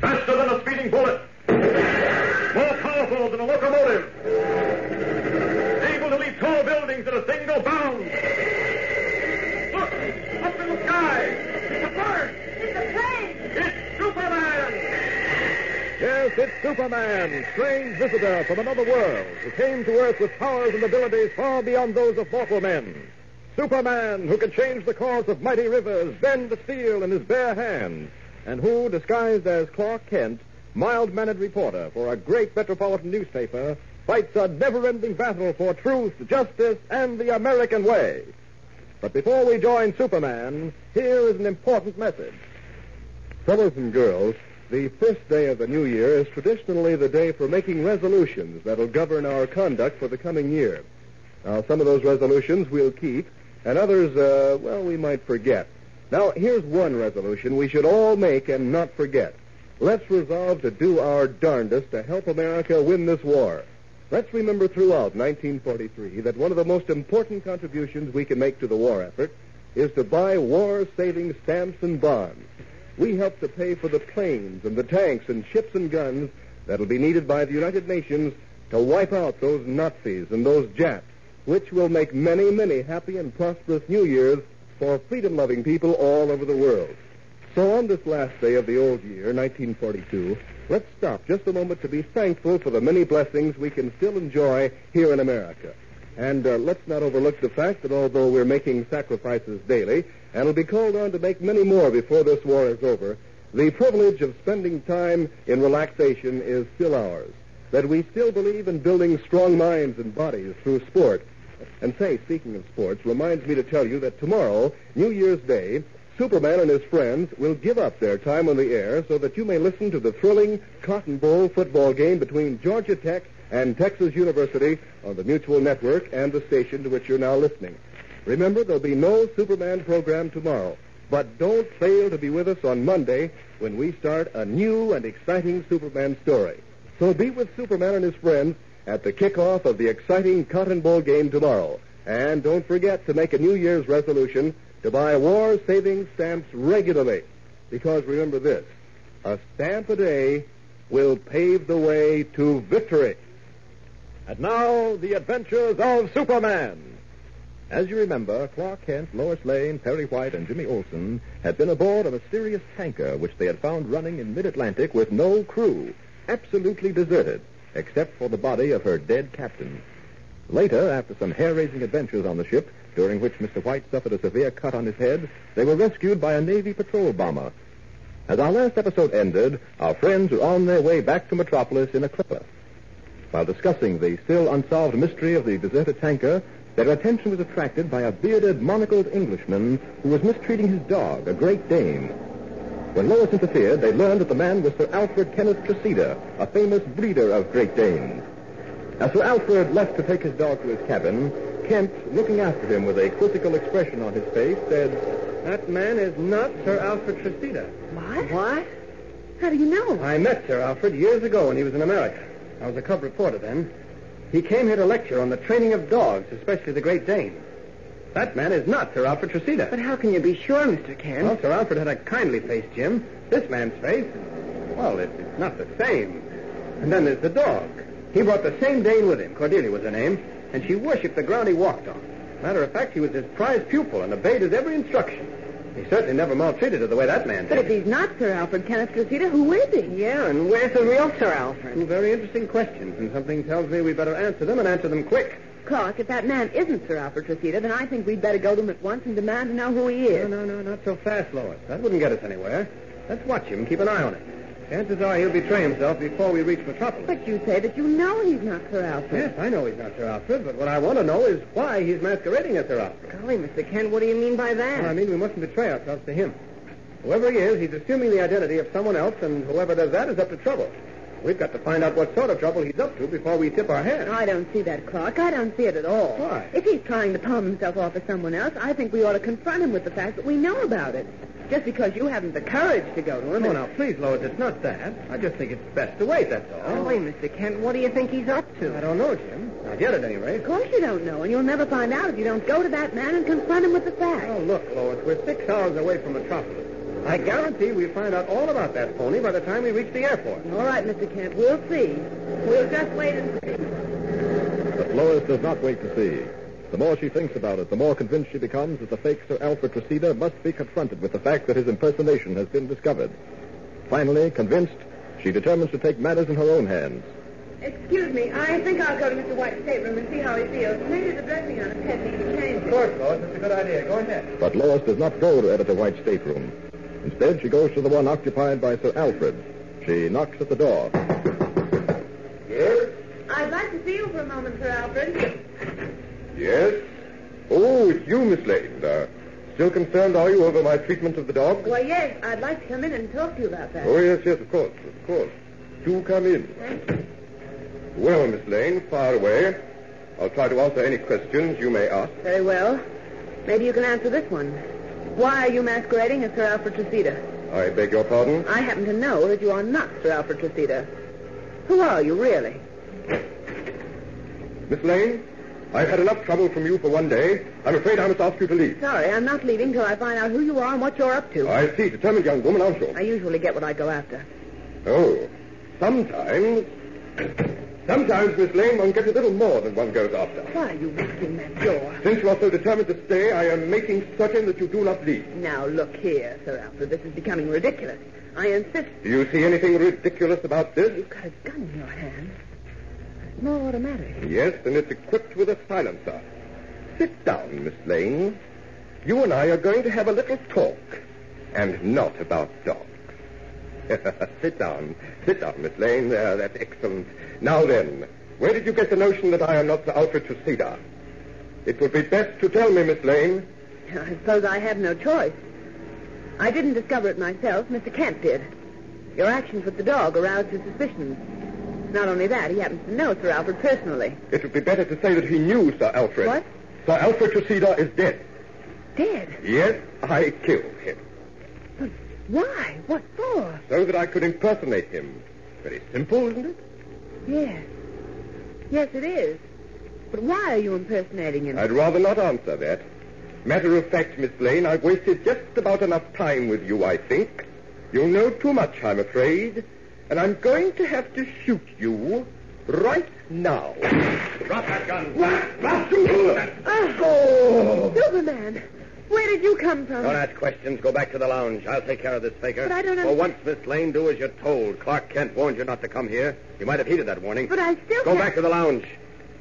Faster than a speeding bullet. More powerful than a locomotive. Able to leap tall buildings in a single bound. Look, up in the sky. It's a bird. It's a plane! It's Superman. Yes, it's Superman, strange visitor from another world, who came to Earth with powers and abilities far beyond those of mortal men. Superman, who can change the course of mighty rivers, bend the steel in his bare hands, and who, disguised as Clark Kent, mild-mannered reporter for a great metropolitan newspaper, fights a never-ending battle for truth, justice, and the American way. But before we join Superman, here is an important message. Fellows and girls, the first day of the new year is traditionally the day for making resolutions that'll govern our conduct for the coming year. Now, some of those resolutions we'll keep, and others, uh, well, we might forget. Now, here's one resolution we should all make and not forget. Let's resolve to do our darndest to help America win this war. Let's remember throughout 1943 that one of the most important contributions we can make to the war effort is to buy war-saving stamps and bonds. We help to pay for the planes and the tanks and ships and guns that'll be needed by the United Nations to wipe out those Nazis and those Japs, which will make many, many happy and prosperous New Years for freedom-loving people all over the world. So on this last day of the old year, 1942, let's stop just a moment to be thankful for the many blessings we can still enjoy here in America. And uh, let's not overlook the fact that although we're making sacrifices daily, and will be called on to make many more before this war is over, the privilege of spending time in relaxation is still ours. That we still believe in building strong minds and bodies through sport. And say, speaking of sports, reminds me to tell you that tomorrow, New Year's Day, Superman and his friends will give up their time on the air so that you may listen to the thrilling Cotton Bowl football game between Georgia Tech and Texas University on the Mutual Network and the station to which you're now listening. Remember, there'll be no Superman program tomorrow. But don't fail to be with us on Monday when we start a new and exciting Superman story. So be with Superman and his friends at the kickoff of the exciting Cotton Bowl game tomorrow. And don't forget to make a New Year's resolution to buy war saving stamps regularly. Because remember this a stamp a day will pave the way to victory. And now, the adventures of Superman. As you remember, Clark Kent, Lois Lane, Perry White, and Jimmy Olsen had been aboard a mysterious tanker which they had found running in mid-Atlantic with no crew, absolutely deserted, except for the body of her dead captain. Later, after some hair-raising adventures on the ship, during which Mr. White suffered a severe cut on his head, they were rescued by a Navy patrol bomber. As our last episode ended, our friends were on their way back to Metropolis in a clipper. While discussing the still unsolved mystery of the deserted tanker, their attention was attracted by a bearded, monocled Englishman who was mistreating his dog, a Great Dane. When Lois interfered, they learned that the man was Sir Alfred Kenneth Tresida, a famous breeder of Great Danes. As Sir Alfred left to take his dog to his cabin, Kent, looking after him with a quizzical expression on his face, said, That man is not Sir Alfred Tresida. What? What? How do you know? I met Sir Alfred years ago when he was in America. I was a cub reporter then. He came here to lecture on the training of dogs, especially the Great Dane. That man is not Sir Alfred Tresida. But how can you be sure, Mr. Kent? Well, Sir Alfred had a kindly face, Jim. This man's face, well, it, it's not the same. And then there's the dog. He brought the same Dane with him. Cordelia was her name. And she worshipped the ground he walked on. Matter of fact, he was his prized pupil and obeyed his every instruction. He certainly never maltreated her the way that man did. But if he's not Sir Alfred Kenneth Cressida, who is he? Yeah, and where's the real Sir Alfred? Two very interesting questions, and something tells me we better answer them and answer them quick. Clark, if that man isn't Sir Alfred Cressida, then I think we'd better go to him at once and demand to know who he is. No, no, no, not so fast, Lois. That wouldn't get us anywhere. Let's watch him and keep an eye on him. Chances are he'll betray himself before we reach Metropolis. But you say that you know he's not Sir Alfred. Yes, I know he's not Sir Alfred, but what I want to know is why he's masquerading as Sir Alfred. Golly, Mr. Kent, what do you mean by that? Well, I mean we mustn't betray ourselves to him. Whoever he is, he's assuming the identity of someone else, and whoever does that is up to trouble. We've got to find out what sort of trouble he's up to before we tip our hand. I don't see that, Clark. I don't see it at all. Why? If he's trying to palm himself off as someone else, I think we ought to confront him with the fact that we know about it. Just because you haven't the courage to go to him. Oh, and- now, please, Lois, it's not that. I just think it's best to wait, that's all. Oh, wait, Mr. Kent. What do you think he's up to? I don't know, Jim. Not yet, at any rate. Of course you don't know, and you'll never find out if you don't go to that man and confront him with the facts. Oh, look, Lois, we're six hours away from Metropolis. I guarantee we'll find out all about that pony by the time we reach the airport. All right, Mr. Kent, we'll see. We'll just wait and see. But Lois does not wait to see. The more she thinks about it, the more convinced she becomes that the fake Sir Alfred Tracida must be confronted with the fact that his impersonation has been discovered. Finally, convinced, she determines to take matters in her own hands. Excuse me, I think I'll go to Mr. White's stateroom and see how he feels. Maybe the dressing on his head needs changing. Of course, Lois, it's a good idea. Go ahead. But Lois does not go to Editor White's stateroom. Instead, she goes to the one occupied by Sir Alfred. She knocks at the door. Yes? I'd like to see you for a moment, Sir Alfred. Yes? Oh, it's you, Miss Lane. Uh, still concerned, are you, over my treatment of the dog? Why, yes, I'd like to come in and talk to you about that. Oh, yes, yes, of course, of course. Do come in. Thank you. Well, Miss Lane, fire away. I'll try to answer any questions you may ask. Very well. Maybe you can answer this one. Why are you masquerading as Sir Alfred Tracida? I beg your pardon? I happen to know that you are not Sir Alfred Tracida. Who are you, really? Miss Lane, I've had enough trouble from you for one day. I'm afraid I must ask you to leave. Sorry, I'm not leaving till I find out who you are and what you're up to. I see. Determined young woman, aren't you? I usually get what I go after. Oh, sometimes... Sometimes, Miss Lane, one gets a little more than one goes after. Why are you locking that door? Since you are so determined to stay, I am making certain that you do not leave. Now, look here, Sir Alfred. This is becoming ridiculous. I insist. Do you see anything ridiculous about this? You've got a gun in your hand. A small automatic. Yes, and it's equipped with a silencer. Sit down, Miss Lane. You and I are going to have a little talk, and not about dogs. Sit down. Sit down, Miss Lane. There, that's excellent. Now then, where did you get the notion that I am not Sir Alfred Tracida? It would be best to tell me, Miss Lane. I suppose I have no choice. I didn't discover it myself. Mr. Kent did. Your actions with the dog aroused his suspicions. Not only that, he happens to know Sir Alfred personally. It would be better to say that he knew Sir Alfred. What? Sir Alfred Tracida is dead. Dead? Yes, I killed him. But why? What for? So that I could impersonate him. Very simple, isn't it? Yes. Yes, it is. But why are you impersonating him? I'd rather not answer that. Matter of fact, Miss Lane, I've wasted just about enough time with you, I think. You know too much, I'm afraid. And I'm going to have to shoot you right now. Drop that gun. What? Drop you! Ah, oh, Superman! Where did you come from? Don't ask questions. Go back to the lounge. I'll take care of this faker. But I don't For understand- once, Miss Lane, do as you're told. Clark Kent warned you not to come here. You might have heeded that warning. But I still Go can't- back to the lounge.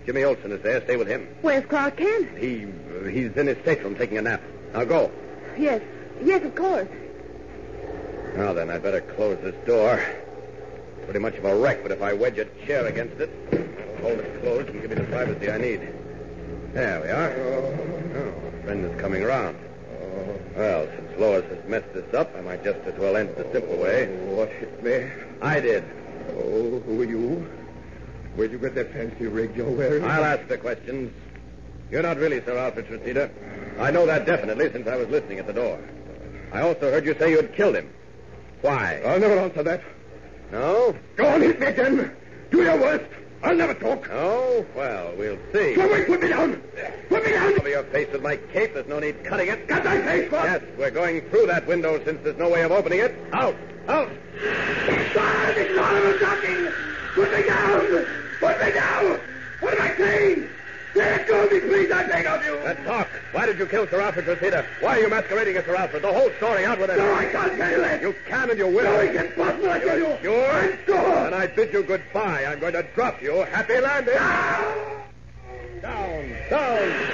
Jimmy Olsen is there. Stay with him. Where's Clark Kent? He he's in his stateroom taking a nap. Now go. Yes. Yes, of course. Now then, I'd better close this door. Pretty much of a wreck, but if I wedge a chair against it, it'll hold it closed and give me the privacy I need. There we are. Oh, is coming round. Oh. Well, since Lois has messed this up, I might just as well end it the simple way. What hit me? I did. Oh, who are you? Where'd you get that fancy rig you're wearing? I'll ask the questions. You're not really Sir Alfred Tracida. I know that definitely since I was listening at the door. I also heard you say you had killed him. Why? I'll never answer that. No? Go on, hit me again. Do your worst. I'll never talk. Oh, well, we'll see. Go away, put me down. Put me down. Cover your face with my cape. There's no need cutting it. Cut my face, what? Yes, we're going through that window since there's no way of opening it. Out! Out! Is all I'm talking. Put me down. Put me down. What am I saying? Let go of me, please. I beg of you. Let's talk. Why did you kill Sir Alfred Tracida? Why are you masquerading as Sir Alfred? The whole story out with it. No, I can't tell you that. You can and you will. No, it's impossible, I tell you. Sure? I'm sure. And I bid you goodbye. I'm going to drop you. Happy landing. Ah! Down, down.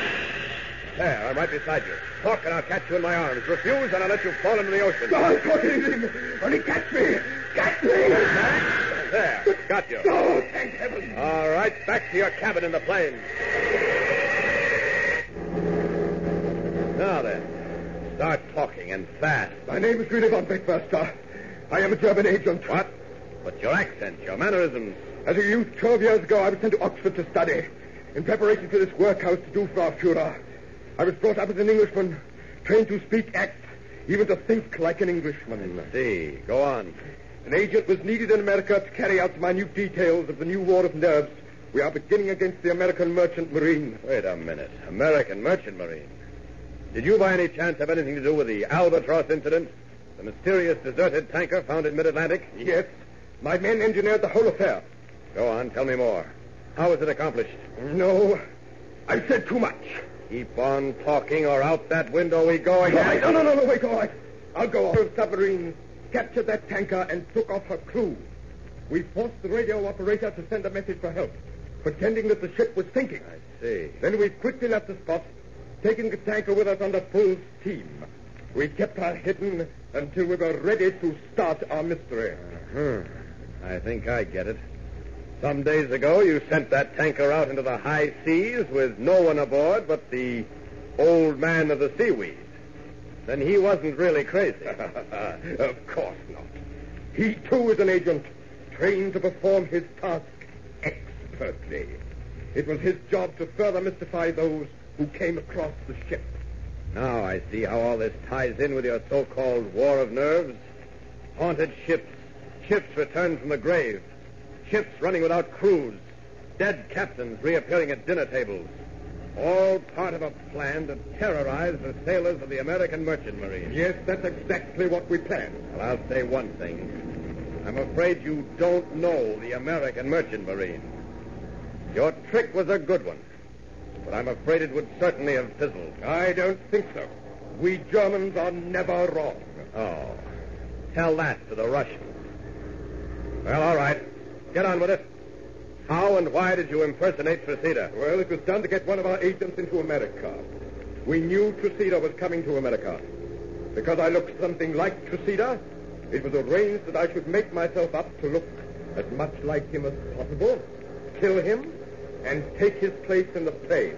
There, I'm right beside you. Talk and I'll catch you in my arms. Refuse and I'll let you fall into the ocean. No, don't anything. Only catch me. Catch me. There, got you. Oh, thank heaven. All right, back to your cabin in the plane. Now then, Start talking and fast. My name is von Beckmaster. I am a German agent. What? But your accent, your mannerisms. As a youth, 12 years ago, I was sent to Oxford to study. In preparation for this workhouse to do for our Fuhrer. I was brought up as an Englishman, trained to speak, act, even to think like an Englishman. See, go on. An agent was needed in America to carry out the minute details of the new war of nerves we are beginning against the American merchant marine. Wait a minute. American merchant marine. Did you by any chance have anything to do with the Albatross incident? The mysterious deserted tanker found in mid-Atlantic? Yes. My men engineered the whole affair. Go on, tell me more. How was it accomplished? No. I said too much. Keep on talking or out that window we go again. No, no, no, no, wait, all right. I'll go off. The submarine captured that tanker and took off her crew. We forced the radio operator to send a message for help pretending that the ship was sinking. I see. Then we quickly left the spot, taking the tanker with us under full steam. We kept her hidden until we were ready to start our mystery. Uh-huh. I think I get it. Some days ago, you sent that tanker out into the high seas with no one aboard but the old man of the seaweed. Then he wasn't really crazy. of course not. He, too, is an agent, trained to perform his task expertly. It was his job to further mystify those who came across the ship. Now I see how all this ties in with your so-called war of nerves. Haunted ships, ships returned from the grave, ships running without crews, dead captains reappearing at dinner tables. All part of a plan to terrorize the sailors of the American Merchant Marine. Yes, that's exactly what we planned. Well, I'll say one thing. I'm afraid you don't know the American Merchant Marine. Your trick was a good one, but I'm afraid it would certainly have fizzled. I don't think so. We Germans are never wrong. Oh. Tell that to the Russians. Well, all right. Get on with it. How and why did you impersonate Tresida? Well, it was done to get one of our agents into America. We knew Tresida was coming to America. Because I looked something like Tresida, it was arranged that I should make myself up to look as much like him as possible, kill him, and take his place in the plane.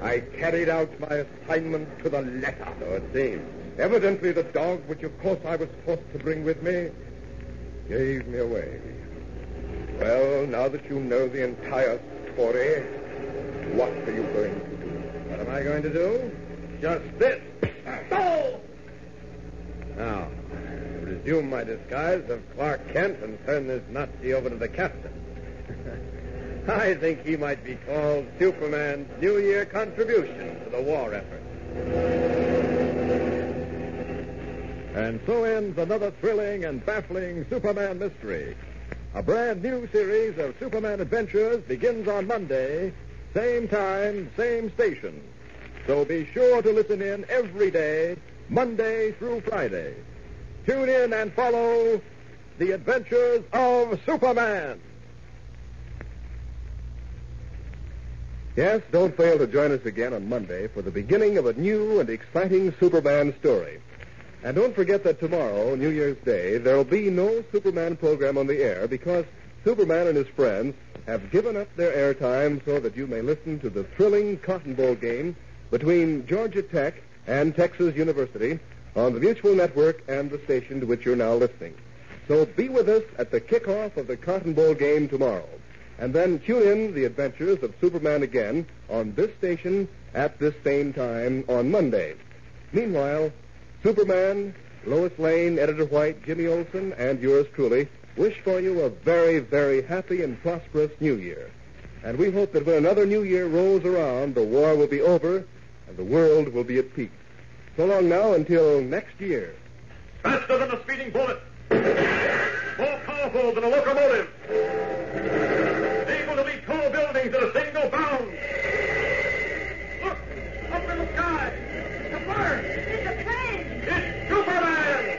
I carried out my assignment to the letter. So it seems. Evidently, the dog, which of course I was forced to bring with me, gave me away. Well, now that you know the entire story, what are you going to do? What am I going to do? Just this. No! Now, resume my disguise of Clark Kent and turn this Nazi over to the captain. I think he might be called Superman's New Year contribution to the war effort. And so ends another thrilling and baffling Superman mystery. A brand new series of Superman adventures begins on Monday, same time, same station. So be sure to listen in every day, Monday through Friday. Tune in and follow the adventures of Superman. Yes, don't fail to join us again on Monday for the beginning of a new and exciting Superman story. And don't forget that tomorrow, New Year's Day, there'll be no Superman program on the air because Superman and his friends have given up their airtime so that you may listen to the thrilling Cotton Bowl game between Georgia Tech and Texas University on the Mutual Network and the station to which you're now listening. So be with us at the kickoff of the Cotton Bowl game tomorrow. And then tune in the adventures of Superman again on this station at this same time on Monday. Meanwhile, Superman, Lois Lane, Editor White, Jimmy Olsen, and yours truly wish for you a very, very happy and prosperous New Year. And we hope that when another New Year rolls around, the war will be over and the world will be at peace. So long now until next year. Faster than a speeding bullet. More powerful than a locomotive. Able to leap tall buildings at a single bound. Look! Up in the sky! The bird! It's a plane! It's Superman!